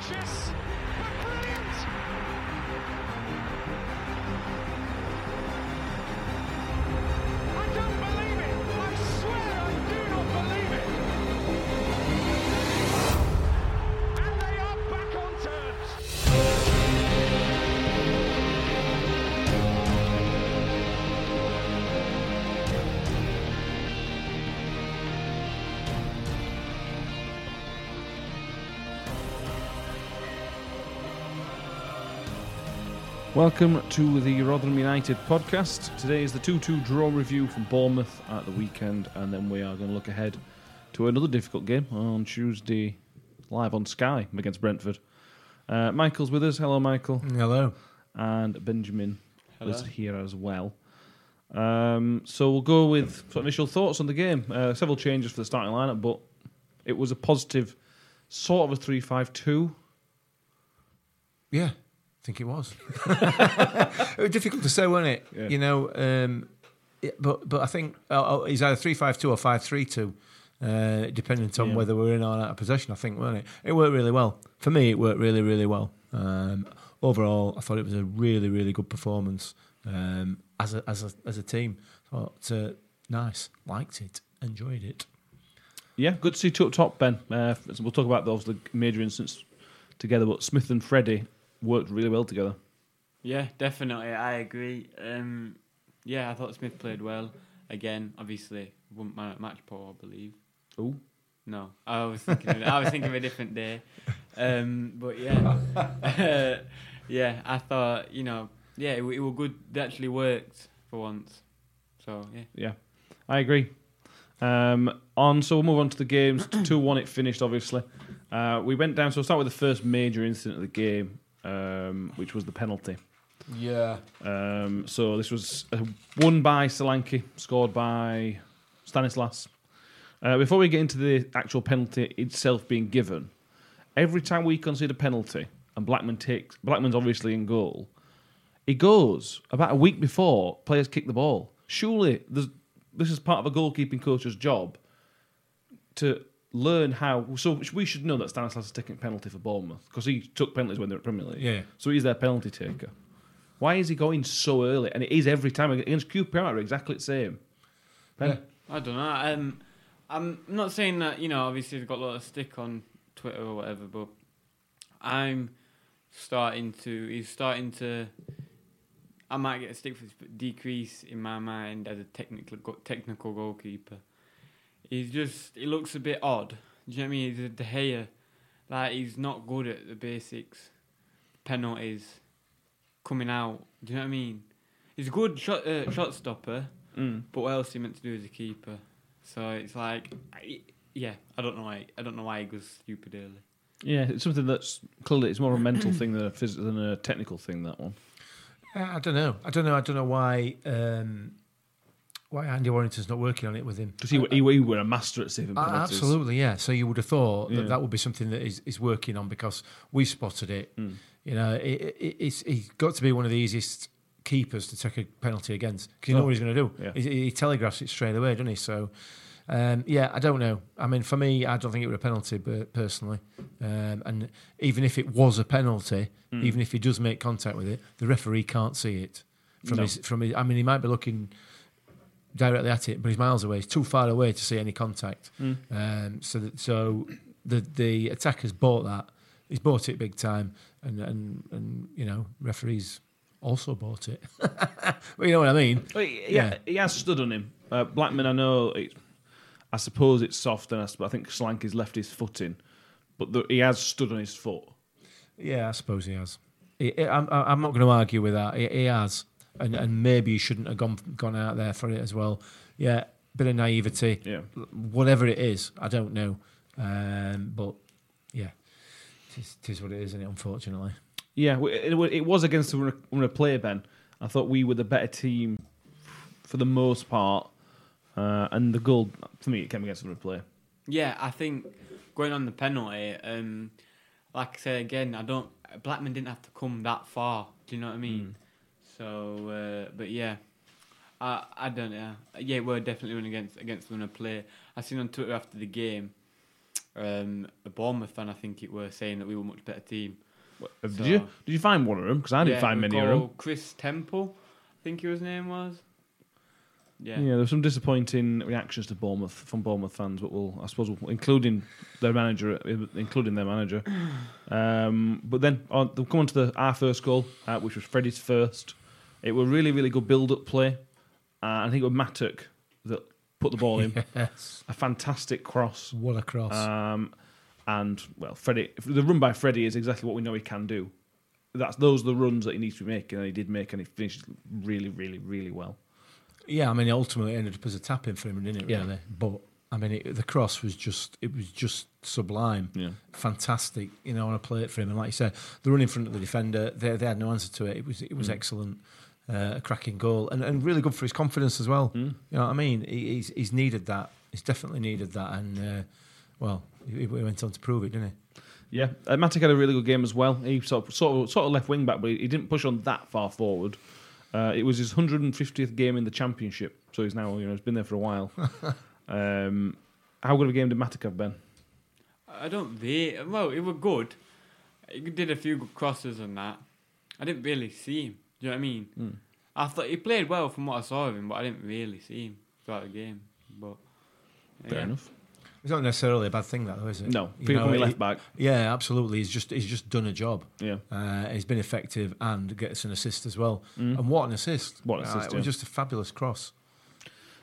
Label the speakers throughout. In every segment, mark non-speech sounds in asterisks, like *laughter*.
Speaker 1: ambitious,
Speaker 2: Welcome to the Rotherham United podcast. Today is the 2 2 draw review from Bournemouth at the weekend, and then we are going to look ahead to another difficult game on Tuesday, live on Sky against Brentford. Uh, Michael's with us. Hello, Michael.
Speaker 3: Hello.
Speaker 2: And Benjamin is here as well. Um, so we'll go with some initial thoughts on the game. Uh, several changes for the starting lineup, but it was a positive sort of a 3 5 2.
Speaker 3: Yeah, I think it was. *laughs* it was difficult to say, wasn't it?
Speaker 2: Yeah.
Speaker 3: You know, um, but but I think uh, he's either three five two or five three two, uh, depending on
Speaker 2: Yeah.
Speaker 3: whether we're in or out of possession. I think, wasn't it? It worked really well for me. It worked really really well. Um, overall, I thought it was a really really good performance um, as a as a as a team. Thought uh, nice, liked it, enjoyed it.
Speaker 2: Yeah, good to see two up top, Ben. Uh, we'll talk about those the major incidents together, but Smith and Freddie worked really well together.
Speaker 4: Yeah, definitely. I agree. Um, yeah, I thought Smith played well. Again, obviously, won my match ball, I believe.
Speaker 2: Oh,
Speaker 4: No, I was thinking. Of, I was thinking of a different day. Um, but yeah, *laughs* yeah, I thought you know, yeah, it, it was good. It actually worked for once. So yeah,
Speaker 2: yeah, I agree. Um, on, so we'll move on to the games. *clears throat* Two one, it finished. Obviously, uh, we went down. So we'll start with the first major incident of the game, um, which was the penalty.
Speaker 3: Yeah.
Speaker 2: Um, so this was uh, won by Solanke, scored by Stanislas. Uh, before we get into the actual penalty itself being given, every time we concede a penalty and Blackman takes Blackman's obviously in goal, he goes about a week before players kick the ball. Surely this is part of a goalkeeping coach's job to learn how. So we should know that Stanislas is taking a penalty for Bournemouth because he took penalties when they were at Premier League.
Speaker 3: Yeah.
Speaker 2: So he's their penalty taker. Why is he going so early? And it is every time against QPR, exactly the same. Ben?
Speaker 3: Yeah.
Speaker 4: I don't know. Um, I'm not saying that you know. Obviously, they've got a lot of stick on Twitter or whatever, but I'm starting to. He's starting to. I might get a stick for this, but decrease in my mind as a technical technical goalkeeper. He's just. He looks a bit odd. Do you know what I mean? He's a De Gea. Like he's not good at the basics, penalties, coming out. Do you know what I mean? He's a good shot uh, shot stopper.
Speaker 2: Mm.
Speaker 4: But what else he meant to do as a keeper? So it's like, I, yeah, I don't know why. I don't know why he goes stupid early.
Speaker 2: Yeah, it's something that's clearly it's more a mental thing than a phys- than a technical thing. That one.
Speaker 3: Uh, I don't know. I don't know. I don't know why um, why Andy Warrington's not working on it with him.
Speaker 2: Because he, he, he were a master at saving penalties.
Speaker 3: absolutely, yeah. So you would have thought
Speaker 2: Yeah.
Speaker 3: that that would be something that he's, he's working on because we spotted it.
Speaker 2: Mm.
Speaker 3: You know, it, it, it's he's got to be one of the easiest keepers to take a penalty against because you know
Speaker 2: Oh,
Speaker 3: what he's going to do.
Speaker 2: yeah.
Speaker 3: He, he telegraphs it straight away, doesn't he? So. Um, yeah, I don't know. I mean, for me, I don't think it was a penalty, but personally, um, and even if it was a penalty,
Speaker 2: Mm.
Speaker 3: even if he does make contact with it, the referee can't see it from
Speaker 2: No.
Speaker 3: his from his. I mean, he might be looking directly at it, but he's miles away. He's too far away to see any contact. Um, so that, so the the attackers bought that. He's bought it big time, and and and you know referees also bought it. *laughs* well, you know what I mean.
Speaker 2: Well, he-
Speaker 3: Yeah.
Speaker 2: he has stood on him. Uh, Blackman, I know. It, I suppose it's soft, and I, I think Solanke's left his foot in, but the, he has stood on his foot.
Speaker 3: Yeah, I suppose he has. He- I'm, I'm not going to argue with that. He, he has, and and maybe you shouldn't have gone gone out there for it as well. Yeah, bit of naivety.
Speaker 2: Yeah.
Speaker 3: whatever it is, I don't know. Um, but yeah, it is, it is what it is, isn't it? Unfortunately.
Speaker 2: Yeah, it, it, it was against the runner, runner player, Ben. I thought we were the better team for the most part, uh, and the goal for me it came against the runner player.
Speaker 4: Yeah, I think going on the penalty, um, like I say again, I don't. Blackman didn't have to come that far. Do you know what I mean? So, uh, but yeah, I I don't know. Yeah, we're definitely running against against the winner play. I seen on Twitter after the game, um, a Bournemouth fan I think it was saying that we were a much better team.
Speaker 2: Uh, Did you did you find one of them? Because I didn't
Speaker 4: Yeah,
Speaker 2: find many of them.
Speaker 4: Chris Temple, I think his name was. Yeah.
Speaker 2: Yeah, there were some disappointing reactions to Bournemouth from Bournemouth fans, but we'll, I suppose, we'll, including their manager, including their manager. *clears throat* Um, but then on, they'll come on to the, our first goal, uh, which was Freddie's first. It was really, really good build-up play. Uh, I think it was Mattock that put the ball in. *laughs*
Speaker 3: Yes.
Speaker 2: A fantastic cross.
Speaker 3: What a cross.
Speaker 2: Um, and well, Freddie, the run by Freddie is exactly what we know he can do. That's those are the runs that he needs to be making, and he did make, and he finished really, really, really well.
Speaker 3: yeah, I mean, ultimately it ended up as a tap in for him, didn't it?
Speaker 2: Yeah.
Speaker 3: Really, but I mean, it, the cross was just it was just sublime.
Speaker 2: Yeah.
Speaker 3: fantastic. You know, on a plate for him, and like you said, the run in front of the defender, they, they had no answer to it. It was it was excellent. Uh, a cracking goal and, and really good for his confidence as well. You know what I mean? He, he's he's needed that. He's definitely needed that, and uh, well, he, he went on to prove it, didn't he?
Speaker 2: Yeah, uh, Mattock had a really good game as well. He sort of, sort of, sort of left wing back, but he didn't push on that far forward. Uh, it was his 150th game in the championship, so he's now you know he's been there for a while. *laughs* um, how good of a game did Mattock have, Ben?
Speaker 4: I don't really. Well, it was good. He did a few good crosses and that. I didn't really see him. Do you know what I mean? I thought he played well from what I saw of him, but I didn't really see him throughout the game. But
Speaker 2: Fair enough.
Speaker 3: It's not necessarily a bad thing, that though, is it?
Speaker 2: No,
Speaker 3: You
Speaker 2: people
Speaker 3: know,
Speaker 2: be
Speaker 3: he-
Speaker 2: left back.
Speaker 3: Yeah, absolutely. He's just he's just done a job.
Speaker 2: Yeah,
Speaker 3: Uh, he's been effective and gets an assist as well. And what an assist!
Speaker 2: Mm. What an
Speaker 3: Uh,
Speaker 2: assist,
Speaker 3: it was just a fabulous cross.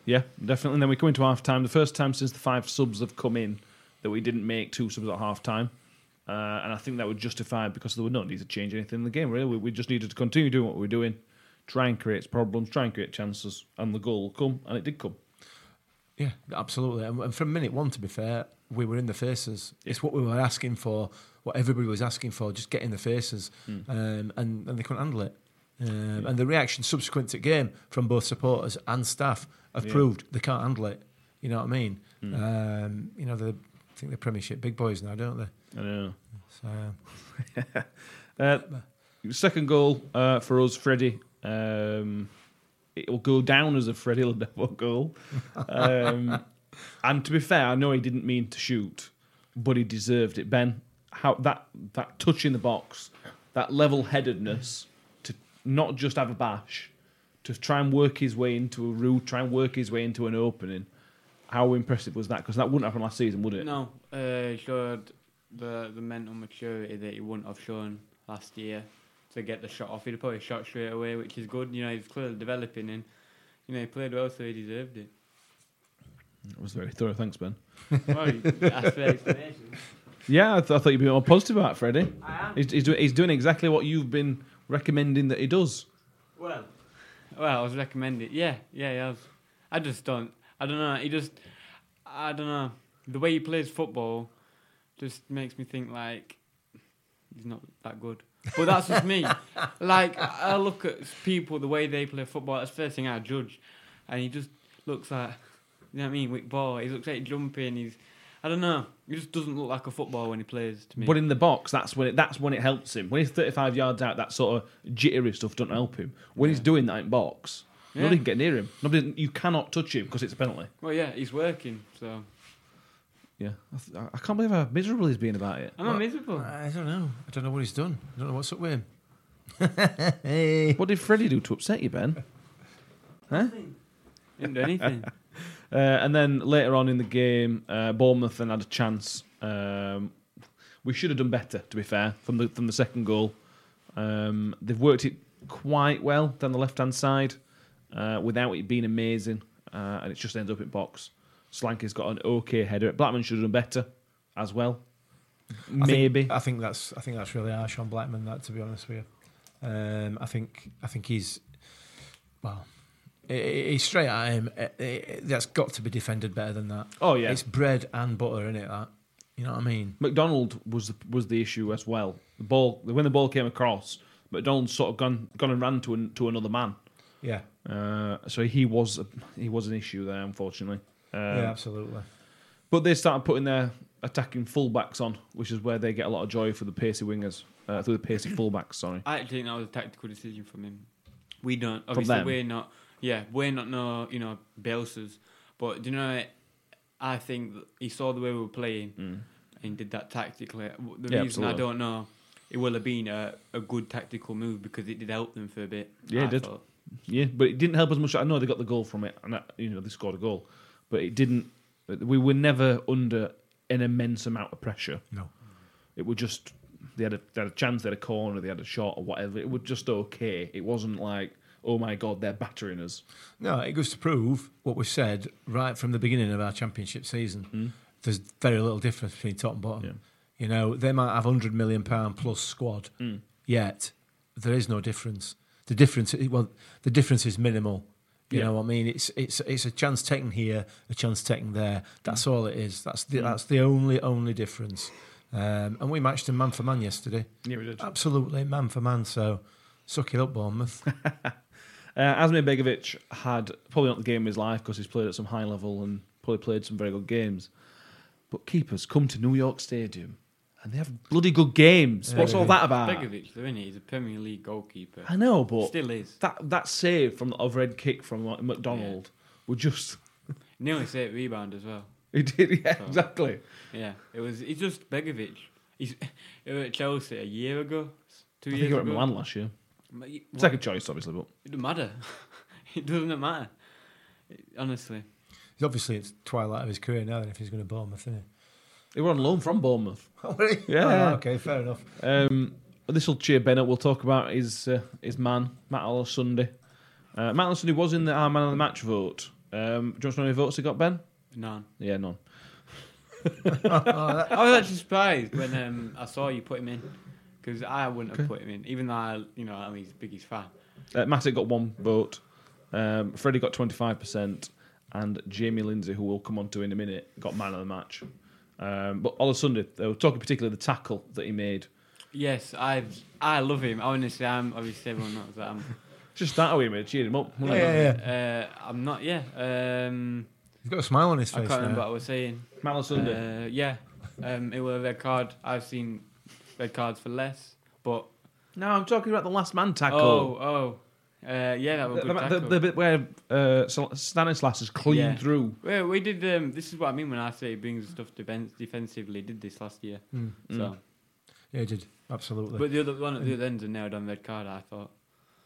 Speaker 2: yeah, definitely. And then we come into half time. The first time since the five subs have come in that we didn't make two subs at half time. Uh, and I think that was justified because there were no need to change anything in the game. Really, we, we just needed to continue doing what we were doing, try and create problems, try and create chances, and the goal will come, and it did come.
Speaker 3: Yeah, absolutely. And, and from minute one, to be fair, we were in the faces. It's what we were asking for, what everybody was asking for, just get in the faces,
Speaker 2: Hmm.
Speaker 3: um, and and they couldn't handle it. Um, And the reaction subsequent to game from both supporters and staff have
Speaker 2: Yeah.
Speaker 3: proved they can't handle it. You know what I mean?
Speaker 2: Hmm.
Speaker 3: Um, you know, the, I think the Premiership big boys now, don't they?
Speaker 2: I know.
Speaker 3: So *laughs*
Speaker 2: Uh, second goal uh, for us, Freddie. Um, it will go down as a Freddie Ladapo *laughs* goal. Um, and to be fair, I know he didn't mean to shoot, but he deserved it. Ben, how that that touch in the box, that level-headedness to not just have a bash, to try and work his way into a route, try and work his way into an opening. How impressive was that? Because that wouldn't happen last season, would it?
Speaker 4: No, uh, he showed the the mental maturity that he wouldn't have shown last year to get the shot off. He'd probably shot straight away, which is good. You know, he's clearly developing and you know he played well, so he deserved it.
Speaker 2: That was very thorough. Thanks, Ben. *laughs*
Speaker 4: Well, that's the explanation.
Speaker 2: Yeah, I, th- I thought you'd be more positive about Freddie.
Speaker 4: I am.
Speaker 2: He's, he's, doing, he's doing exactly what you've been recommending that he does.
Speaker 4: Well, well, I was recommending. Yeah, yeah, yeah. I, was, I just don't. I don't know. He just. I don't know. The way he plays football just makes me think like he's not that good. But that's just me. *laughs* Like I look at people the way they play football. That's the first thing I judge, and he just looks like you know what I mean. Weak ball. He looks like he's jumping. He's. I don't know. He just doesn't look like a footballer when he plays to me.
Speaker 2: But in the box, that's when it, that's when it helps him. When he's 35 yards out, that sort of jittery stuff doesn't help him. When he's doing that in box,
Speaker 4: Yeah.
Speaker 2: nobody can get near him. Nobody, you cannot touch him because it's a penalty.
Speaker 4: well, yeah, he's working. So
Speaker 2: Yeah, I, th- I can't believe how miserable he's been about it.
Speaker 4: I'm not miserable.
Speaker 3: I don't know. I don't know what he's done. I don't know what's up with him. hey. *laughs*
Speaker 2: What did Freddie do to upset you, Ben? Huh?
Speaker 4: Didn't do anything. *laughs*
Speaker 2: Uh, and then later on in the game, uh, Bournemouth then had a chance. Um, we should have done better, to be fair, from the from the second goal. Um, they've worked it quite well down the left hand side uh, without it being amazing, uh, and it just ends up in box. Solanke's got an okay header. Blackman should have done better as well.
Speaker 3: I think-
Speaker 2: Maybe.
Speaker 3: I think that's I think that's really harsh on Blackman. That to be honest with you, um, I think I think he's well, he- he- he's straight at him. Eh, eh, That's got to be defended better than that.
Speaker 2: Oh, yeah.
Speaker 3: it's bread and butter, isn't it? That you know what I mean?
Speaker 2: MacDonald was the, was the issue as well. The ball when the ball came across, MacDonald sort of gone gone and ran to an, to another man.
Speaker 3: Yeah,
Speaker 2: Uh, so he was a, he was an issue there, unfortunately. Um,
Speaker 3: yeah, absolutely.
Speaker 2: But they started putting their attacking fullbacks on, which is where they get a lot of joy for the pacey wingers, uh, through the pacey *coughs* fullbacks. Sorry.
Speaker 4: I actually think that was a tactical decision from him. We don't. Obviously, we're not. Yeah, we're not no, you know, Bielsa's. But do you know? I think he saw the way we were playing and did that tactically. The
Speaker 2: Mm. Yeah,
Speaker 4: reason I don't know, it will have been a, a good tactical move because it did help them for a bit.
Speaker 2: Yeah, it did.
Speaker 4: thought.
Speaker 2: Yeah, but it didn't help as much. I know they got the goal from it, and that, you know they scored a goal, but it didn't. We were never under an immense amount of pressure.
Speaker 3: No,
Speaker 2: It was just they had a they had a chance, they had a corner, they had a shot or whatever. It was just okay. It wasn't like oh my god, they're battering us.
Speaker 3: no, it goes to prove what we said right from the beginning of our championship season. Hmm. There's very little difference between top and bottom.
Speaker 2: Yeah.
Speaker 3: You know, they might have hundred million pound plus squad, hmm. yet there is no difference. The difference, well, the difference is minimal. You
Speaker 2: Yeah.
Speaker 3: know what I mean? It's it's it's a chance taken here, a chance taken there. That's all it is. That's the, that's the only only difference. Um, and we matched him man for man yesterday.
Speaker 2: Yeah, we did.
Speaker 3: Absolutely man for man. So suck it up, Bournemouth. *laughs*
Speaker 2: Uh, Asmir Begovic had probably not the game of his life because he's played at some high level and probably played some very good games. But keepers come to New York Stadium and they have bloody good games. What's all that about?
Speaker 4: Begovic, though, isn't he? He's a Premier League goalkeeper.
Speaker 2: I know, but
Speaker 4: Still is.
Speaker 2: that that save from the overhead kick from like, MacDonald would just *laughs*
Speaker 4: Nearly saved rebound as well.
Speaker 2: he did yeah
Speaker 4: So-
Speaker 2: exactly.
Speaker 4: Yeah, it was. It's just Begovic. He's *laughs* he was at Chelsea a year ago, two
Speaker 2: I think
Speaker 4: years
Speaker 2: he were at
Speaker 4: ago.
Speaker 2: Milan last year.
Speaker 4: But he- what-
Speaker 2: Second choice, obviously, but
Speaker 4: It doesn't matter. *laughs* it doesn't matter. Honestly,
Speaker 3: He's obviously it's twilight of his career now. Then if he's going to Bournemouth, isn't he?
Speaker 2: They were on loan from Bournemouth. *laughs*
Speaker 3: Oh, really?
Speaker 2: Yeah.
Speaker 3: Oh, okay, fair enough.
Speaker 2: Um, this will cheer Ben up. We'll talk about his uh, his man Matt Sunday. Uh, Matt Sunday was in the our man of the match vote. Um, do you want to know how many votes he got, Ben?
Speaker 4: none.
Speaker 2: Yeah, none. *laughs*
Speaker 4: I was actually surprised when um, I saw you put him in because I wouldn't have put him in, even though I, you know, I'm his biggest fan.
Speaker 2: Uh, Mattock got one vote. Um, Freddie got twenty five percent, and Jamie Lindsay, who we'll come on to in a minute, got man of the match. Um, but Olosunde, they were talking particularly the tackle that he made.
Speaker 4: Yes, I I love him. Honestly, I'm obviously everyone knows that I'm.
Speaker 2: Just that way, mate, cheered him up.
Speaker 3: Yeah,
Speaker 2: wasn't it?
Speaker 3: yeah, yeah.
Speaker 4: Uh, I'm not. Yeah. Um,
Speaker 3: He's got a smile on his face.
Speaker 4: I can't remember what I was saying.
Speaker 2: Matt Sunday.
Speaker 4: Uh, yeah, um, it was a red card. I've seen red cards for less, but
Speaker 2: no, I'm talking about the last man tackle.
Speaker 4: oh, oh, uh, yeah, that was
Speaker 2: The,
Speaker 4: good
Speaker 2: the, the, the bit where uh, Stanislas is clean
Speaker 4: Yeah.
Speaker 2: through.
Speaker 4: well, we did. Um, this is what I mean when I say he brings stuff defen- defensively. Did this last year,
Speaker 3: Mm.
Speaker 4: so.
Speaker 3: Yeah, he did. Absolutely.
Speaker 4: But the other one at the other end's a nailed on red card. I thought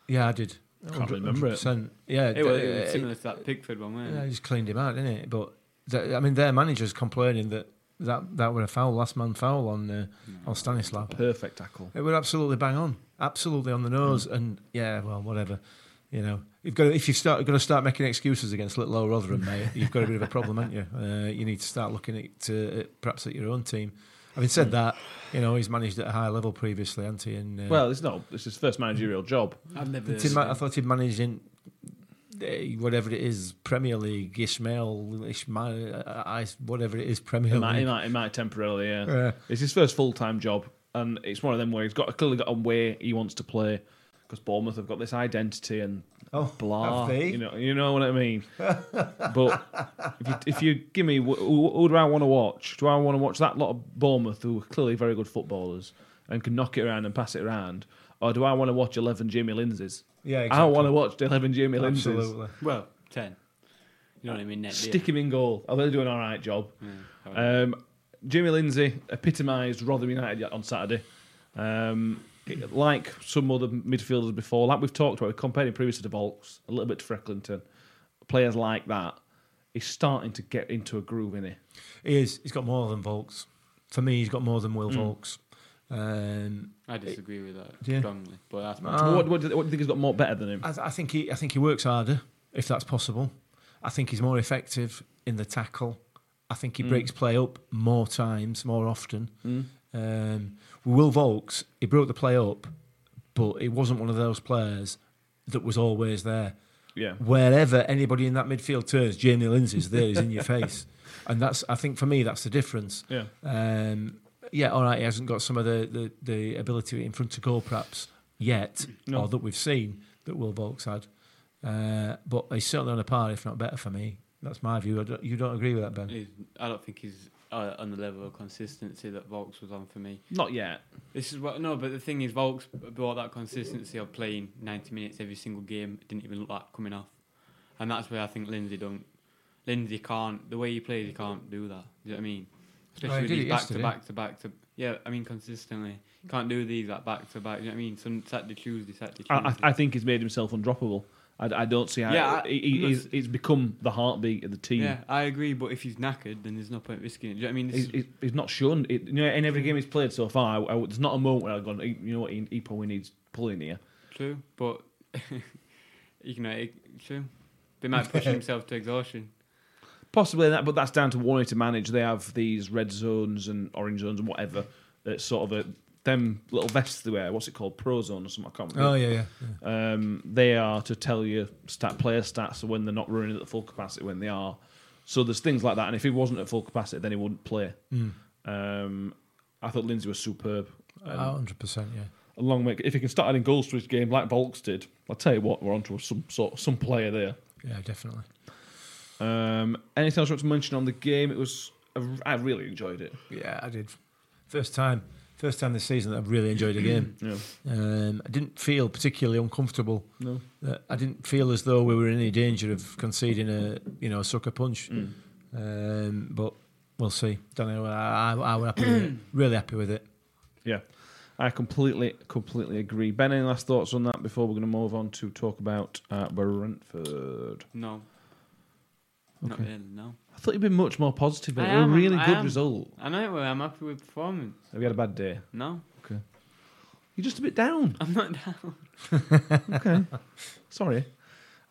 Speaker 3: yeah, I did.
Speaker 2: I can't remember it.
Speaker 3: 100%. Yeah,
Speaker 4: it was, it was similar to that Pickford one, wasn't
Speaker 3: Yeah,
Speaker 4: it?
Speaker 3: he just cleaned him out, didn't it? But th- I mean, their manager's complaining that that that were a foul, last man foul on uh, on Stanislav.
Speaker 2: Perfect tackle.
Speaker 3: It were absolutely bang on, absolutely on the nose, and yeah, well, whatever. You know, you've got to, if you start going to start making excuses against little old Rotherham, mate, you've got a bit of a problem, haven't you? Uh, you need to start looking at, uh, at perhaps at your own team. Having said that, you know he's managed at a high level previously, hasn't he? And uh,
Speaker 2: Well, it's not. It's his first managerial job.
Speaker 4: I've never.
Speaker 3: Ma- I thought he'd managed in whatever it is, Premier League, Ishmael, Ishmael, I, whatever it is, Premier
Speaker 2: might,
Speaker 3: League.
Speaker 2: might, he might temporarily. Yeah.
Speaker 3: Yeah.
Speaker 2: It's his first full time job, and it's one of them where he's got clearly got a way he wants to play. Because Bournemouth have got this identity and
Speaker 3: Oh,
Speaker 2: blah. You know, you know what I mean. but if you, if you give me who, who do I want to watch? Do I want to watch that lot of Bournemouth who are clearly very good footballers and can knock it around and pass it around, or do I want to watch eleven Jamie Lindsays?
Speaker 3: Yeah,
Speaker 2: I
Speaker 3: exactly.
Speaker 2: want to watch eleven Jamie Lindsays.
Speaker 3: Absolutely.
Speaker 4: well, ten. You know what I mean? Net,
Speaker 2: Stick him in goal. I think they're doing an all right job. Um, Jimmy Lindsay epitomised Rotherham United on Saturday. Um, like some other midfielders before, like we've talked about, we compared him previously to Vaulks, a little bit to Frecklington. players like that, he's starting to get into a groove in it.
Speaker 3: He is. He's got more than Vaulks. For me, he's got more than Will
Speaker 2: Mm.
Speaker 3: Vaulks. Um,
Speaker 4: I disagree with that
Speaker 3: Yeah.
Speaker 4: strongly, but that's my
Speaker 3: Uh,
Speaker 2: what, what, do you- what do you think he's got more better than him?
Speaker 3: I, I think he. I think he works harder, if that's possible. I think he's more effective in the tackle. I think he breaks play up more times, more often. Um, Will Vaulks, he broke the play up, but he wasn't one of those players that was always there.
Speaker 2: Yeah.
Speaker 3: Wherever anybody in that midfield turns, Jamie Lindsay's there, he's in your face, *laughs* and that's. I think for me, that's the difference.
Speaker 2: Yeah.
Speaker 3: Um, yeah, all right, he hasn't got some of the, the, the ability in front to goal perhaps yet,
Speaker 2: No.
Speaker 3: or that we've seen that Will Vaulks had. Uh, but he's certainly on a par, if not better, for me. That's my view. I don't, you don't agree with that, Ben?
Speaker 4: He's- I don't think he's uh, on the level of consistency that Vaulks was on for me.
Speaker 2: Not yet.
Speaker 4: This is what no, but the thing is, Vaulks brought that consistency of playing ninety minutes every single game. It didn't even look like coming off, and that's where I think Lindsay don't. Lindsay can't the way he plays. He can't do that. Do you know what I mean? Especially
Speaker 3: Oh,
Speaker 4: with these back to back to back to. Yeah, I mean consistently. Can't do these like back to back. You know what I mean? Some Saturday, Tuesday, Saturday, Tuesday.
Speaker 2: I, I, think he's made himself undroppable. I, I don't see how.
Speaker 4: Yeah, I-
Speaker 2: he, he- he's, he's become the heartbeat of the team.
Speaker 4: yeah, I agree. But if he's knackered, then there's no point risking it. Do you know what I mean?
Speaker 2: He's,
Speaker 4: is-
Speaker 2: he's, not shown. It, you know, in every game he's played so far, I, there's not a moment where I've gone, "He- you know what, he, he probably needs pulling here.
Speaker 4: True, but *laughs* you know, it, true. They might push *laughs* himself to exhaustion.
Speaker 2: Possibly that, but that's down to wanting to manage. They have these red zones and orange zones and whatever. It's sort of a them little vests they wear. What's it called? Pro zone or something. I can't remember.
Speaker 3: Oh, yeah, yeah.
Speaker 2: Um, they are to tell you stat player stats when they're not running at the full capacity when they are. So there's things like that. And if he wasn't at full capacity, then he wouldn't play. Um, I thought Lindsay was superb. Um,
Speaker 3: Oh, 100%, yeah.
Speaker 2: a long way. If he can start adding goals to his game like Vaulks did, I'll tell you what, we're onto some sort some player there.
Speaker 3: Yeah, definitely.
Speaker 2: Um, anything else you want to mention on the game? It was I really enjoyed it.
Speaker 3: Yeah, I did. First time. First time this season that I've really enjoyed a game. *clears throat*
Speaker 2: Yeah.
Speaker 3: Um, I didn't feel particularly uncomfortable.
Speaker 2: No.
Speaker 3: Uh, I didn't feel as though we were in any danger of conceding a you know a sucker punch.
Speaker 2: Mm.
Speaker 3: Um, but we'll see. Don't know. I, I, I was happy with it. *clears throat* Really happy with it.
Speaker 2: Yeah. I completely, completely agree. Ben, any last thoughts on that before we're going to move on to talk about uh, Brentford?
Speaker 4: No. Not
Speaker 2: Okay.
Speaker 4: really, no.
Speaker 2: I thought you'd been much more positive.
Speaker 4: I
Speaker 2: It was a
Speaker 4: am,
Speaker 2: really
Speaker 4: I
Speaker 2: good
Speaker 4: am.
Speaker 2: result.
Speaker 4: I know, well, I'm happy with performance.
Speaker 2: Have you had a bad day?
Speaker 4: No, Okay.
Speaker 2: You're just a bit down. *laughs*
Speaker 4: I'm not down. *laughs*
Speaker 2: okay. Sorry.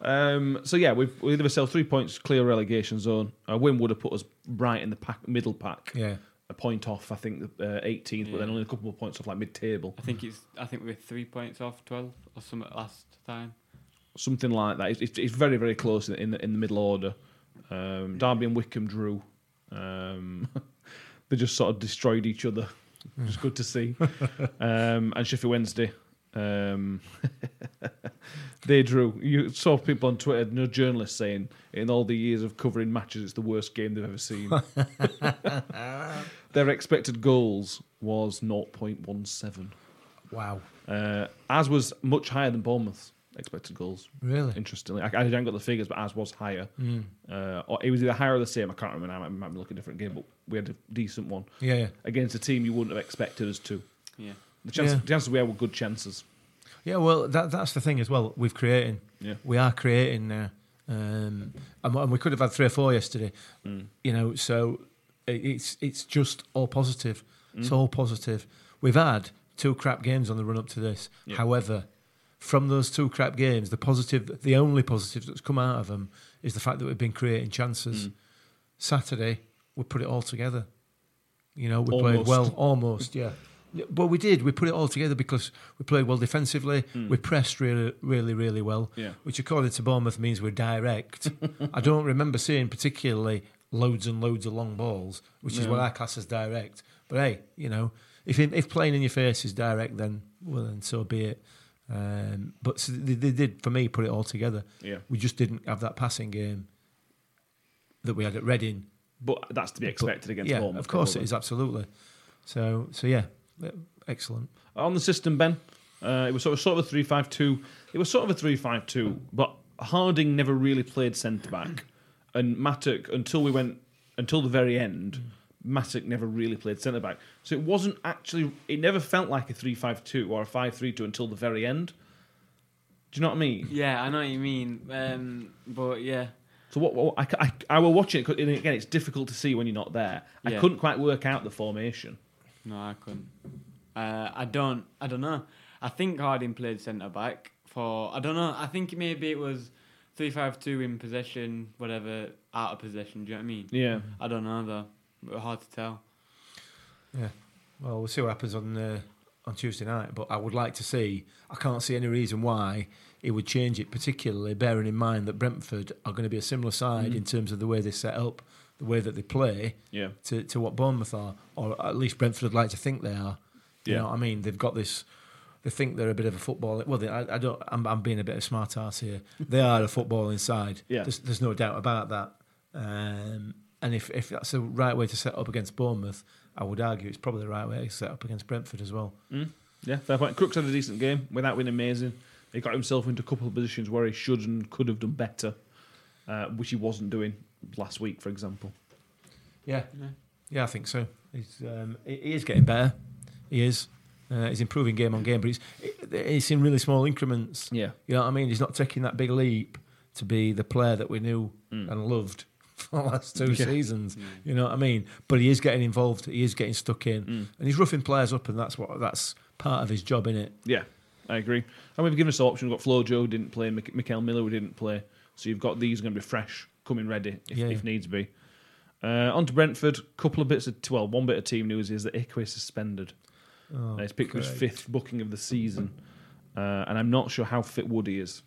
Speaker 2: Um, so yeah, we've we leave ourselves three points clear relegation zone. A win would have put us right in the pack, middle pack.
Speaker 3: Yeah.
Speaker 2: A point off, I think, uh, 18th, but then
Speaker 4: Yeah.
Speaker 2: only a couple of points off like mid-table,
Speaker 4: I think it's. I think we're three points off twelve or something last time.
Speaker 2: something like that. It's, it's, it's very, very close in, in the in the middle order. Um, Derby and Wycombe drew. Um, *laughs* they just sort of destroyed each other. *laughs* It's good to see. *laughs* Um, and Sheffield Wednesday, um, they drew. You saw people on Twitter, no journalists saying, in all the years of covering matches, it's the worst game they've ever seen. Their expected goals was 0.17,
Speaker 3: Wow.
Speaker 2: uh, as was much higher than Bournemouth's expected goals.
Speaker 3: Really?
Speaker 2: Interestingly, I, I haven't got the figures, but as was higher. Uh, or it was either higher or the same. I can't remember. now. I might be looking at a different game, but we had a decent one
Speaker 3: Yeah, yeah.
Speaker 2: against a team you wouldn't have expected us to.
Speaker 4: Yeah.
Speaker 2: The chances,
Speaker 3: Yeah.
Speaker 2: the chances we had were good chances.
Speaker 3: Yeah, well, that, that's the thing as well. We've creating.
Speaker 2: Yeah.
Speaker 3: We are creating now. Um, and, and we could have had three or four yesterday.
Speaker 2: Mm.
Speaker 3: You know, so it's it's just all positive.
Speaker 2: Mm.
Speaker 3: It's all positive. We've had two crap games on the run up to this.
Speaker 2: Yeah.
Speaker 3: However, from those two crap games, the positive, the only positive that's come out of them is the fact that we've been creating chances.
Speaker 2: Mm.
Speaker 3: Saturday, we put it all together. You know, we
Speaker 2: Almost.
Speaker 3: played well, almost, yeah. But we did. We put it all together because we played well defensively. We pressed really, really, really well.
Speaker 2: Yeah.
Speaker 3: Which, according to Bournemouth, means we're direct. *laughs* I don't remember seeing particularly loads and loads of long balls, which is what I class as direct. But hey, you know, if if playing in your face is direct, then well, then so be it. Um, but so they, they did for me put it all together.
Speaker 2: Yeah.
Speaker 3: We just didn't have that passing game that we had at Reading.
Speaker 2: But that's to be expected against
Speaker 3: yeah,
Speaker 2: Bournemouth.
Speaker 3: of course
Speaker 2: probably.
Speaker 3: it is absolutely. So so yeah, excellent.
Speaker 2: On the system, Ben, uh, it was sort of, sort of a 3 5 2. It was sort of a 3 5 2, but Harding never really played centre back. And Mattock, until we went, until the very end, Mattock never really played centre back. So it wasn't actually, it never felt like a 3 5 2 or a 5 3 2 until the very end. Do you know what I mean?
Speaker 4: Yeah, I know what you mean. Um, but yeah,
Speaker 2: So what? what I, I, I will watch it 'cause- and again. It's difficult to see when you're not there. I
Speaker 4: Yeah.
Speaker 2: couldn't quite work out the formation.
Speaker 4: No, I couldn't. Uh, I don't. I don't know. I think Harding played centre back for. I don't know. I think maybe it was three five two in possession, whatever out of possession. Do you know what I mean?
Speaker 2: Yeah.
Speaker 4: I don't know though. Hard to tell.
Speaker 3: Yeah. Well, we'll see what happens on uh, on Tuesday night. But I would like to see. I can't see any reason why he would change it, particularly bearing in mind that Brentford are going to be a similar side in terms of the way they set up, the way that they play
Speaker 2: Yeah.
Speaker 3: to, to what Bournemouth are, or at least Brentford would like to think they are. You
Speaker 2: Yeah.
Speaker 3: know what I mean? They've got this. They think they're a bit of a football. Well, they, I, I don't. I'm, I'm being a bit of smart ass here. *laughs* They are a football inside.
Speaker 2: Yeah.
Speaker 3: There's, there's no doubt about that. Um, and if, if that's the right way to set up against Bournemouth, I would argue it's probably the right way to set up against Brentford as well.
Speaker 2: Yeah, fair point. Crooks had a decent game without winning amazing. He got himself into a couple of positions where he should and could have done better, uh, which he wasn't doing last week, for example.
Speaker 3: Yeah, yeah, I think so. He's um, he he is getting better. He is. Uh, he's improving game on game, but he's it's in really small increments.
Speaker 2: Yeah.
Speaker 3: You know what I mean? He's not taking that big leap to be the player that we knew and loved *laughs* for the last two
Speaker 2: Yeah.
Speaker 3: seasons. You know what I mean? But he is getting involved. He is getting stuck in, and he's roughing players up, and that's what that's part of his job, in it.
Speaker 2: Yeah, I agree. And we've given us the option. We've got Flo Joe who didn't play, Mik- Mickel Miller who didn't play. So you've got these going to be fresh, coming ready if,
Speaker 3: Yeah.
Speaker 2: if needs be. Uh, on to Brentford. Couple of bits of well, one bit of team news is that Ihiekwe is suspended.
Speaker 3: Oh,
Speaker 2: Uh, he's picked his
Speaker 3: great.
Speaker 2: fifth booking of the season, uh, and I'm not sure how fit Woody is.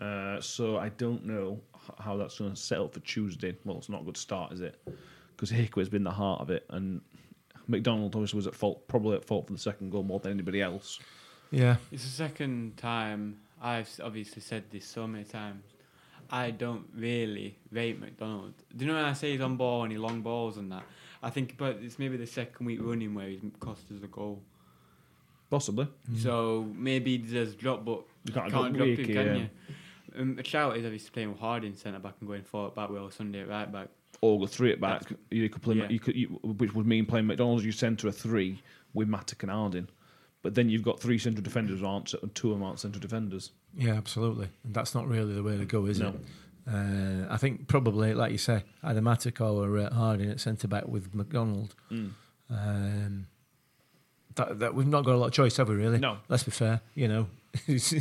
Speaker 2: Uh, so I don't know h- how that's going to set up for Tuesday. Well, it's not a good start, is it? Because Ihiekwe's been the heart of it, and MacDonald obviously was at fault, probably at fault for the second goal more than anybody else.
Speaker 3: Yeah,
Speaker 4: It's the second time I've obviously said this so many times. I don't really rate MacDonald. Do you know when I say he's on ball and he long balls and that? I think about it's maybe the second week running where he's cost us a goal.
Speaker 2: Possibly. Mm.
Speaker 4: So maybe there's a drop, but
Speaker 2: You
Speaker 4: you
Speaker 2: can't
Speaker 4: can't,
Speaker 2: drop
Speaker 4: drop him, can
Speaker 2: yeah.
Speaker 4: you? Um, a shout is obviously playing with Harding centre back and going forward back with Sunday at right back.
Speaker 2: Or go three at back. You could play,
Speaker 4: yeah.
Speaker 2: you could, you, which would mean playing MacDonald's. You centre a three with Mattock and Harding, but then you've got three central defenders who aren't, and two of them aren't central defenders.
Speaker 3: yeah, absolutely. And that's not really the way to go, is
Speaker 2: No.
Speaker 3: it? Uh, I think probably, like you say, either Mattock or uh, Harding at centre back with MacDonald.
Speaker 2: Mm.
Speaker 3: Um, that, that we've not got a lot of choice, have we? Really?
Speaker 2: No.
Speaker 3: Let's be fair. You know, *laughs* it's,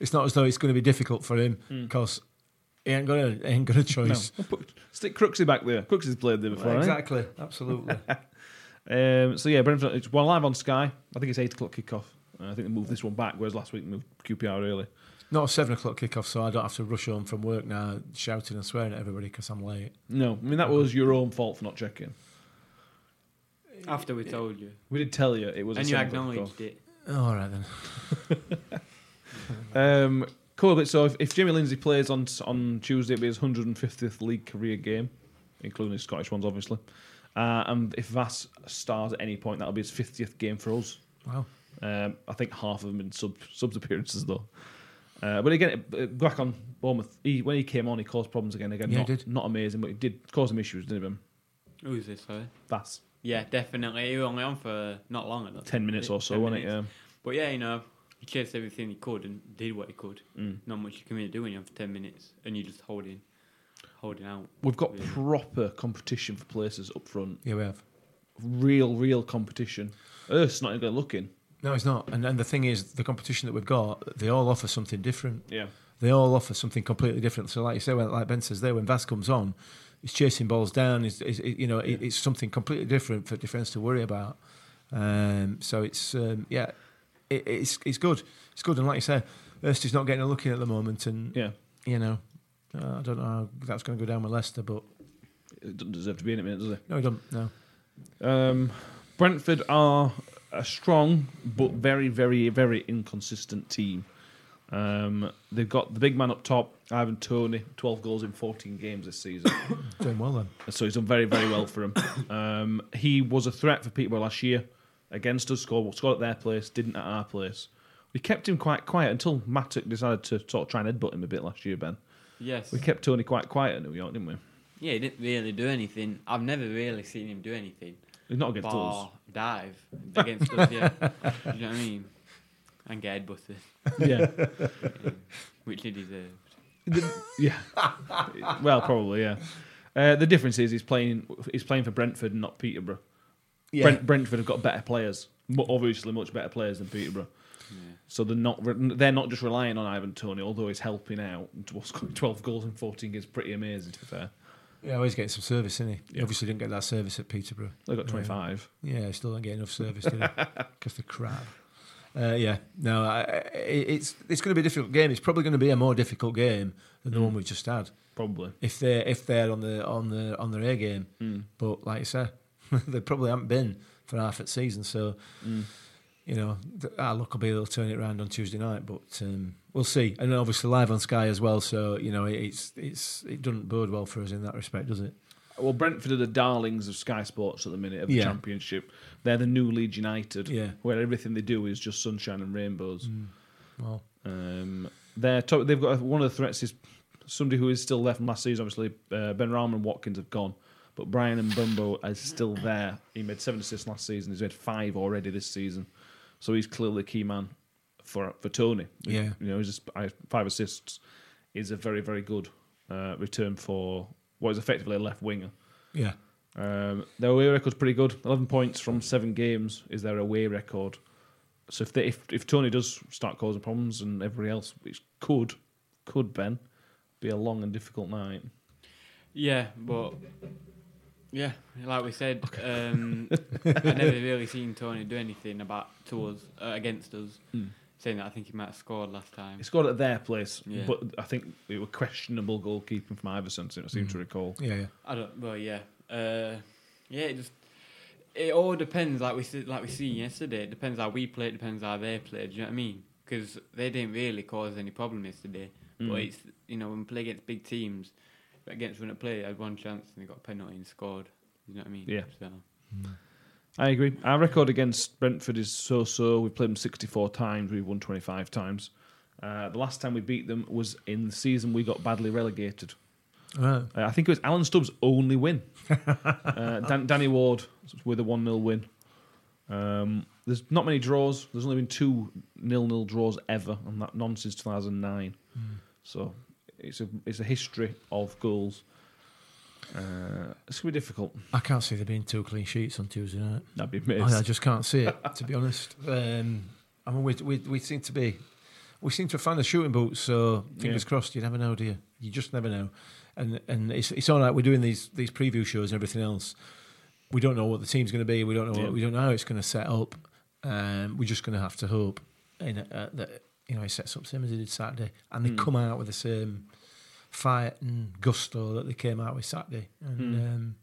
Speaker 3: it's not as though it's going to be difficult for him because he ain't got a ain't got a
Speaker 2: No,
Speaker 3: choice.
Speaker 2: Put- stick Crooksy back there. Crooksy's played there before.
Speaker 3: exactly. Absolutely. *laughs*
Speaker 2: Um, so yeah, Brentford. It's one live on Sky. I think it's eight o'clock kickoff. Uh, I think they moved this one back, whereas last week moved QPR early.
Speaker 3: not a seven o'clock kickoff, so I don't have to rush home from work now, shouting and swearing at everybody because I'm late.
Speaker 2: No, I mean that was your own fault for not checking.
Speaker 4: After we told you.
Speaker 2: We did tell you it was. a
Speaker 4: And you
Speaker 2: seven o'clock
Speaker 4: acknowledged it.
Speaker 3: All right then.
Speaker 2: kickoff. *laughs* Um, cool. But so if, if Jimmy Lindsay plays on on Tuesday, it'll be his 150th league career game, including his Scottish ones, obviously. Uh, and if Vass stars at any point, that'll be his 50th game for us.
Speaker 3: Wow.
Speaker 2: Um, I think half of them in sub subs appearances though. Uh, but again, uh, back on Bournemouth, he, when he came on, he caused problems again. Again,
Speaker 3: Yeah, he
Speaker 2: not,
Speaker 3: did.
Speaker 2: not amazing, but he did cause some issues, didn't he? Him?
Speaker 4: Who's this, sorry?
Speaker 2: Vass,
Speaker 4: Yeah, definitely. He was only on for not long enough.
Speaker 2: ten minutes or so, wasn't it? Yeah.
Speaker 4: But yeah, you know, he chased everything he could and did what he could.
Speaker 2: Mm.
Speaker 4: Not much you can really do when you're on for 10 minutes and you're just holding holding out.
Speaker 2: We've got
Speaker 4: really.
Speaker 2: proper competition for places up front.
Speaker 3: Yeah, we have.
Speaker 2: Real, real competition. Hirst's not even going to look in.
Speaker 3: No, it's not. And, and the thing is, the competition that we've got, they all offer something different.
Speaker 2: Yeah.
Speaker 3: They all offer something completely different. So, like you say, when, like Ben says there, when Vass comes on, he's chasing balls down. Is you know, it, it's something completely different for defence to worry about. Um, so it's um, yeah, it, it's it's good. It's good. And like you say, Hirst is not getting a look in at the moment. And
Speaker 2: Yeah.
Speaker 3: you know, uh, I don't know how that's going to go down with Leicester, but
Speaker 2: It doesn't deserve to be in it, mate, does it?
Speaker 3: no, he don't. No.
Speaker 2: Um, Brentford are a strong but very, very, very inconsistent team. Um, they've got the big man up top, Ivan Toney, 12 goals in 14 games this season. *coughs*
Speaker 3: Doing well then.
Speaker 2: so he's done very, very well for him. Um, he was a threat for Peterborough last year against us, scored, scored at their place, didn't at our place. We kept him quite quiet until Mattock decided to sort of try and headbutt him a bit last year, Ben.
Speaker 4: Yes.
Speaker 2: We kept Toney quite quiet at New York, didn't we?
Speaker 4: Yeah, he didn't really do anything. I've never really seen him do anything.
Speaker 2: He's not against us.
Speaker 4: Bar dive against us, yeah. *laughs* you know what I mean? And get headbutted, *laughs*
Speaker 2: Yeah.
Speaker 4: which he deserved.
Speaker 2: The- yeah. well, probably yeah. Uh, the difference is he's playing he's playing for Brentford and not Peterborough.
Speaker 3: Yeah.
Speaker 2: Brent, Brentford have got better players, mu- obviously much better players than Peterborough. So they're not re- they're not just relying on Ivan Toney, although he's helping out. Scoring Twelve goals in fourteen is pretty amazing to be fair.
Speaker 3: Yeah, he's getting some service, isn't he? He obviously didn't get that service at Peterborough.
Speaker 2: They got twenty five.
Speaker 3: Yeah, still don't get enough service, do they? *laughs* Because they're crap. Uh, yeah, no, I, it's it's going to be a difficult game. It's probably going to be a more difficult game than the one we've just had.
Speaker 2: Probably.
Speaker 3: If they if they're on the on the on their A game, but like I said, *laughs* they probably haven't been for half its season. So you know, our luck will be they'll turn it around on Tuesday night, but um, we'll see. And obviously live on Sky as well. So you know, it, it's it's it doesn't bode well for us in that respect, does it?
Speaker 2: Well, Brentford are the darlings of Sky Sports at the minute of the
Speaker 3: Yeah.
Speaker 2: Championship. They're the new Leeds United,
Speaker 3: Yeah.
Speaker 2: where everything they do is just sunshine and rainbows.
Speaker 3: Well,
Speaker 2: Um, they're to- they've got one of the threats is somebody who is still there from last season. Obviously, uh, Benrahma and Watkins have gone, but Bryan Mbeumo is still there. He made seven assists last season. He's made five already this season, so he's clearly a key man for for Toney.
Speaker 3: Yeah.
Speaker 2: you know, he's just five assists is a very very good uh, return for what is effectively a left winger.
Speaker 3: yeah,
Speaker 2: Um, their away record's pretty good. Eleven points from seven games is their away record. So if they, if if Toney does start causing problems and everybody else, which could could Ben be a long and difficult night.
Speaker 4: Yeah, but yeah, like we said, um, I never really seen Toney do anything about to us uh, against us. Saying that I think he might have scored last time.
Speaker 2: He scored at their place,
Speaker 4: Yeah.
Speaker 2: but I think it was questionable goalkeeping from Iverson. I seem to recall.
Speaker 3: yeah, yeah.
Speaker 4: I don't. Well, yeah, uh, yeah. It just it all depends. Like we see, like we seen yesterday. It depends how we play. It depends how they play. Do you know what I mean? Because they didn't really cause any problem yesterday.
Speaker 2: Mm.
Speaker 4: But it's you know when we play against big teams, against when I play, I had one chance and they got a penalty and scored. You know what I mean?
Speaker 2: Yeah.
Speaker 4: So
Speaker 2: I agree. Our record against Brentford is so so. We've played them 64 times. We've won 25 times. Uh, the last time we beat them was in the season we got badly relegated.
Speaker 3: Right.
Speaker 2: Uh, I think it was Alan Stubbs' only win. *laughs* uh, Dan- Danny Ward with a 1 0 win. Um, there's not many draws. There's only been two nil nil draws ever, and that none since 2009. So it's a it's a history of goals. Uh, it's gonna be difficult.
Speaker 3: I can't see there being two clean sheets on Tuesday night.
Speaker 2: That'd be
Speaker 3: I, I just can't see it, to be honest. Um, I mean, we, we we seem to be, we seem to found the shooting boots. So fingers
Speaker 2: Yeah.
Speaker 3: crossed. You never know, do you? You just never know. And and it's it's all right. We're doing these these preview shows and everything else. We don't know what the team's going to be. We don't know.
Speaker 2: Yeah.
Speaker 3: What, we don't know how it's going to set up. Um, we're just going to have to hope in, uh, that you know he sets up the same as he did Saturday, and they come out with the same fight and gusto that they came out with Saturday, and
Speaker 2: Hmm.
Speaker 3: um,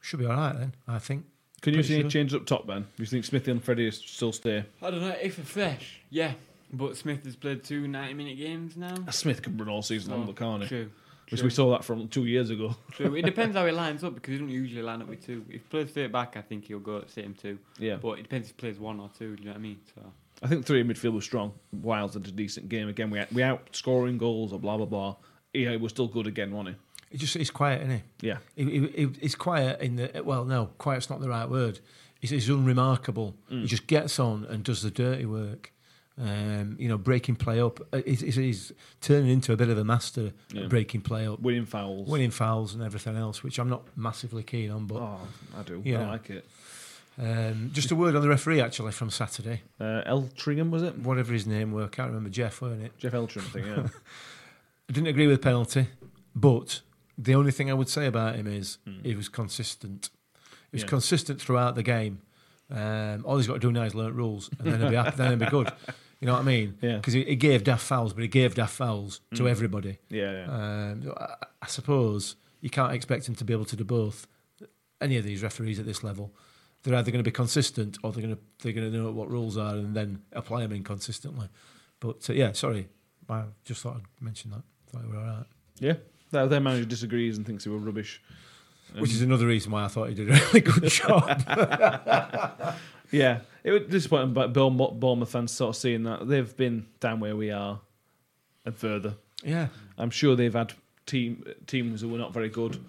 Speaker 3: should be all right then. I think.
Speaker 2: Can you
Speaker 3: Pretty
Speaker 2: see any changes up top, Ben? Do you think Smithy and Freddie still stay?
Speaker 4: I don't know if they're fresh. Yeah, but Smith has played two 90 minute games now.
Speaker 2: Smith can run all season long,
Speaker 4: So,
Speaker 2: but can't he?
Speaker 4: True.
Speaker 2: Which
Speaker 4: true.
Speaker 2: we saw that from two years ago.
Speaker 4: True. It depends how he *laughs* lines up because he doesn't usually line up with two. If he plays straight back, I think he'll go at same two.
Speaker 2: Yeah.
Speaker 4: But it depends if he plays one or two. Do you know what I mean? So
Speaker 2: I think three in midfield was strong. Wiles did a decent game again. We we out scoring goals or blah blah blah. Yeah, he was still good again, wasn't
Speaker 3: He just he's quiet, isn't he?
Speaker 2: Yeah.
Speaker 3: He, he, he- he's quiet in the well, no, quiet's not the right word. He's, he's unremarkable.
Speaker 2: Mm.
Speaker 3: He just gets on and does the dirty work. Um, you know, breaking play up. Uh, He's, he's, turning into a bit of a master
Speaker 2: Yeah.
Speaker 3: breaking play up,
Speaker 2: Winning fouls.
Speaker 3: winning fouls and everything else, which I'm not massively keen on. But
Speaker 2: Oh, I do.
Speaker 3: Yeah.
Speaker 2: I like it.
Speaker 3: um, just a word on the referee actually from Saturday,
Speaker 2: Uh, Eltringham was it?
Speaker 3: whatever his name were, I can't remember Geoff, weren't it?
Speaker 2: Geoff Eltringham, I think. Yeah. *laughs*
Speaker 3: I didn't agree with the penalty, but the only thing I would say about him is he was consistent. He was
Speaker 2: Hmm. Yeah.
Speaker 3: consistent throughout the game. Um, all he's got to do now is learn rules, and then he'll be happy, then he'll be good. *laughs* You know what I mean?
Speaker 2: Yeah. Hmm.
Speaker 3: Because he, he gave daft fouls, but he gave daft fouls to everybody.
Speaker 2: yeah, yeah.
Speaker 3: Um, I, I suppose you can't expect him to be able to do both. Any of these referees at this level, they're either going to be consistent or they're going to they're going to know what rules are and then apply them inconsistently. But uh, yeah, sorry, I just thought I'd mention that. Thought we were all right.
Speaker 2: yeah. Their, their manager disagrees and thinks they were rubbish.
Speaker 3: Which is um, another reason why I thought he did a really good *laughs* job. *laughs*
Speaker 2: Yeah, it was disappointing, but Bournemouth Bournemouth fans sort of seeing that they've been down where we are and further.
Speaker 3: yeah,
Speaker 2: I'm sure they've had team teams who were not very good.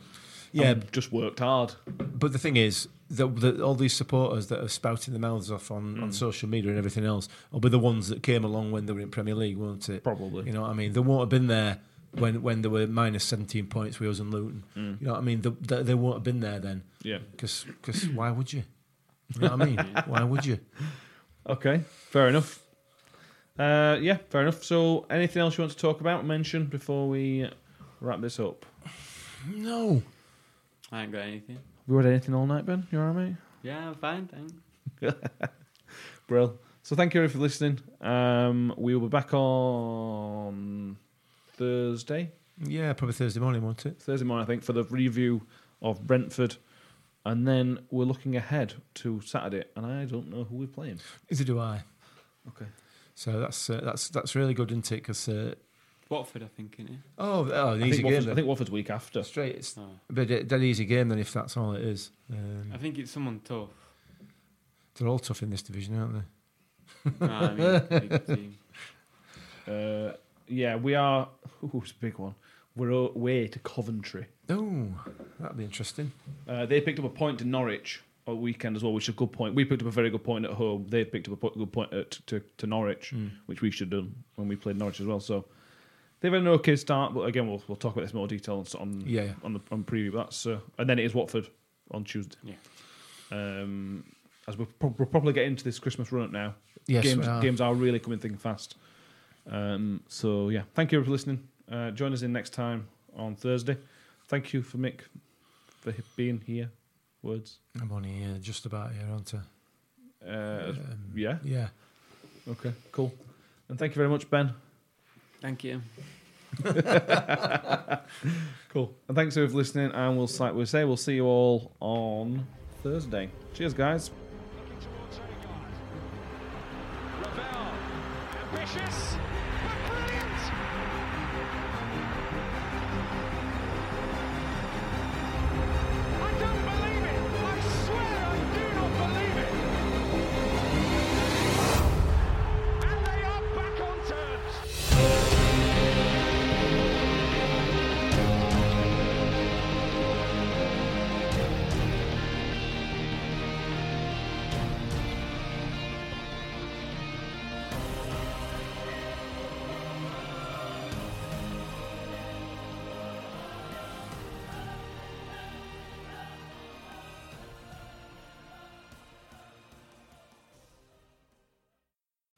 Speaker 3: Yeah.
Speaker 2: and just worked hard.
Speaker 3: but the thing is, that all these supporters that are spouting their mouths off on,
Speaker 2: Hmm.
Speaker 3: on social media and everything else will be the ones that came along when they were in Premier League, won't it?
Speaker 2: Probably.
Speaker 3: You know what I mean? They won't have been there when when they were minus 17 points with us and Luton.
Speaker 2: Mm.
Speaker 3: You know what I mean? They, they, they won't have been there then.
Speaker 2: Yeah.
Speaker 3: Because why would you? You know what I mean? *laughs* why would you?
Speaker 2: Okay, fair enough. Uh, yeah, fair enough. So, anything else you want to talk about, mention before we wrap this up?
Speaker 3: No.
Speaker 4: I ain't got anything.
Speaker 2: Have we read anything all night, Ben? You alright, mate?
Speaker 4: Yeah, I'm fine, thanks. *laughs*
Speaker 2: Brill. So, thank you everyone for listening. Um, we will be back on Thursday,
Speaker 3: Yeah, probably Thursday morning, won't it?
Speaker 2: Thursday morning, I think, for the review of Brentford, and then we're looking ahead to Saturday, and I don't know who we're playing.
Speaker 3: Neither do I.
Speaker 2: Okay.
Speaker 3: So that's uh, that's that's really good, isn't it? Because uh,
Speaker 4: Watford, I think, innit?
Speaker 3: oh, oh, an
Speaker 2: I
Speaker 3: easy
Speaker 2: think,
Speaker 3: game.
Speaker 2: Watford's, I
Speaker 3: then.
Speaker 2: think Watford's week after.
Speaker 3: Straight, it's
Speaker 4: Oh.
Speaker 3: a bit a dead easy game then if that's all it is. Um,
Speaker 4: I think it's someone tough.
Speaker 3: they're all tough in this division, aren't they?
Speaker 4: No, I mean, big team. *laughs*
Speaker 2: Uh, yeah, we are. Ooh, it's a big one. We're away to Coventry.
Speaker 3: Oh, that'd be interesting.
Speaker 2: Uh, they picked up a point to Norwich a weekend as well, which is a good point. We picked up a very good point at home. They picked up a po- good point at, to, to Norwich, which we should have done when we played Norwich as well. So they've had an okay start, but again, we'll, we'll talk about this in more detail on on,
Speaker 3: Yeah, yeah.
Speaker 2: on the on preview. But that's uh, and then it is Watford on Tuesday.
Speaker 4: Yeah.
Speaker 2: Um, as we're, pro- we're probably getting into this Christmas run up now.
Speaker 3: Yes,
Speaker 2: games
Speaker 3: we are.
Speaker 2: games are really coming thick and fast. Um, so yeah, thank you for listening. Uh, join us in next time on Thursday. Thank you for Mick for being here. Words.
Speaker 3: I'm only here, just about here, aren't I?
Speaker 2: Uh,
Speaker 3: Um,
Speaker 2: yeah.
Speaker 3: Yeah.
Speaker 2: Okay. Cool. And thank you very much, Ben.
Speaker 4: Thank you. *laughs*
Speaker 2: Cool. And thanks for listening. And we'll si- we'll say we'll see you all on Thursday. Cheers, guys.
Speaker 1: Looking towards Odegaard. Ravel. Ambitious.